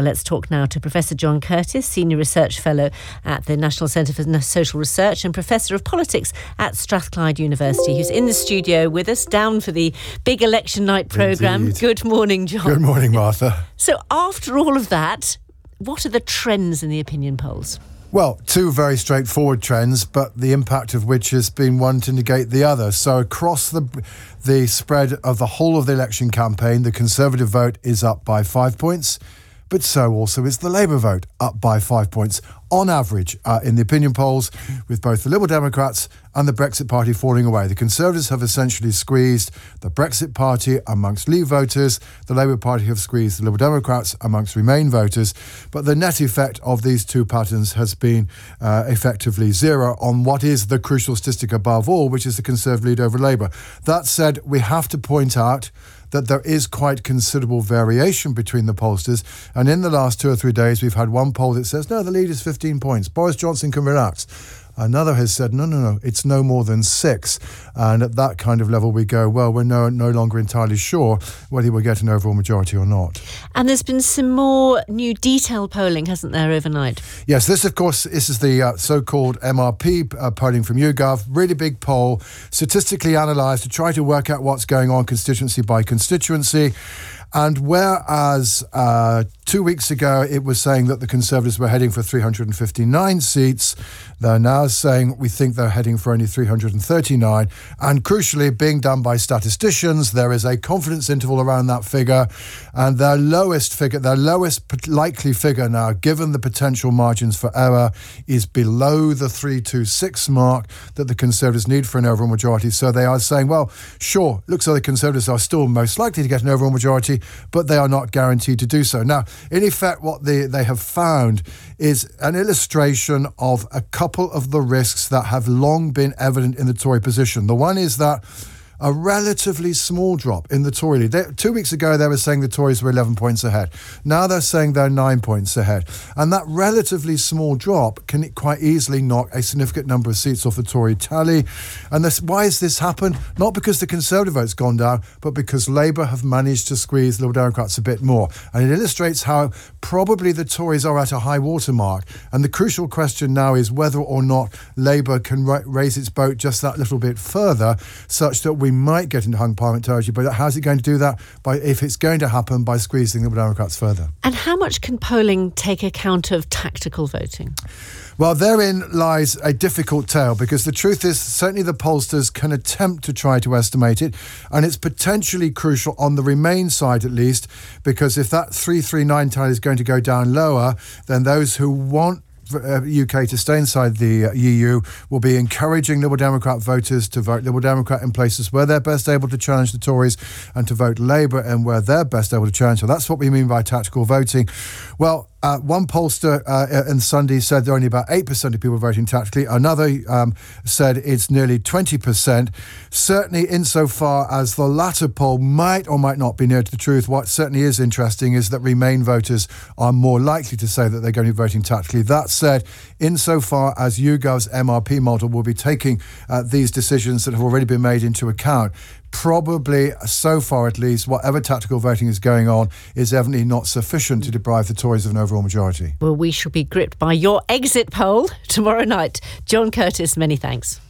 Well, let's talk now to Professor John Curtice, Senior Research Fellow at the National Centre for Social Research and Professor of Politics at Strathclyde University, who's in the studio with us, down for the big election night programme. Indeed. Good morning, John. Good morning, Martha. So, after all of that, what are the trends in the opinion polls? Well, two very straightforward trends, but the impact of which has been one to negate the other. So across the the spread of the whole of the election campaign, the Conservative vote is up by five points but so also is the Labour vote, up by five points on average uh, in the opinion polls, with both the Liberal Democrats and the Brexit Party falling away. The Conservatives have essentially squeezed the Brexit Party amongst Leave voters, the Labour Party have squeezed the Liberal Democrats amongst Remain voters, but the net effect of these two patterns has been uh, effectively zero on what is the crucial statistic above all, which is the Conservative lead over Labour. That said, we have to point out that there is quite considerable variation between the pollsters. And in the last two or three days, we've had one poll that says, no, the lead is 15 points. Boris Johnson can relax. Another has said, no, no, no, it's no more than six. And at that kind of level, we go, well, we're no, no longer entirely sure whether we'll get an overall majority or not. And there's been some more new detail polling, hasn't there, overnight? Yes, this, of course, this is the uh, so called MRP uh, polling from YouGov. Really big poll, statistically analysed to try to work out what's going on constituency by constituency. And whereas uh, two weeks ago it was saying that the Conservatives were heading for 359 seats, they're now saying we think they're heading for only 339. And crucially, being done by statisticians, there is a confidence interval around that figure. And their lowest figure, their lowest likely figure now, given the potential margins for error, is below the 326 mark that the Conservatives need for an overall majority. So they are saying, well, sure, looks like the Conservatives are still most likely to get an overall majority but they are not guaranteed to do so. Now, in effect, what they, they have found is an illustration of a couple of the risks that have long been evident in the Tory position. The one is that a relatively small drop in the Tory lead. They, two weeks ago, they were saying the Tories were 11 points ahead. Now they're saying they're nine points ahead. And that relatively small drop can quite easily knock a significant number of seats off the Tory tally. And this, why has this happened? Not because the Conservative vote's gone down, but because Labour have managed to squeeze Liberal Democrats a bit more. And it illustrates how probably the Tories are at a high water mark. And the crucial question now is whether or not Labour can ra- raise its boat just that little bit further, such that we we might get into hung parliament territory, but how's it going to do that? By if it's going to happen by squeezing the Democrats further. And how much can polling take account of tactical voting? Well, therein lies a difficult tale because the truth is, certainly the pollsters can attempt to try to estimate it, and it's potentially crucial on the Remain side at least, because if that 339 tally is going to go down lower, then those who want UK uh, to stay inside the uh, EU will be encouraging Liberal Democrat voters to vote Liberal Democrat in places where they're best able to challenge the Tories and to vote Labour and where they're best able to challenge. So that's what we mean by tactical voting. Well, uh, one pollster uh, in Sunday said there are only about 8% of people voting tactically. Another um, said it's nearly 20%. Certainly, insofar as the latter poll might or might not be near to the truth, what certainly is interesting is that Remain voters are more likely to say that they're going to be voting tactically. That said, insofar as YouGov's MRP model will be taking uh, these decisions that have already been made into account, probably, so far at least, whatever tactical voting is going on is evidently not sufficient to deprive the Tories of an overall majority. Well, we shall be gripped by your exit poll tomorrow night. John Curtice, many thanks.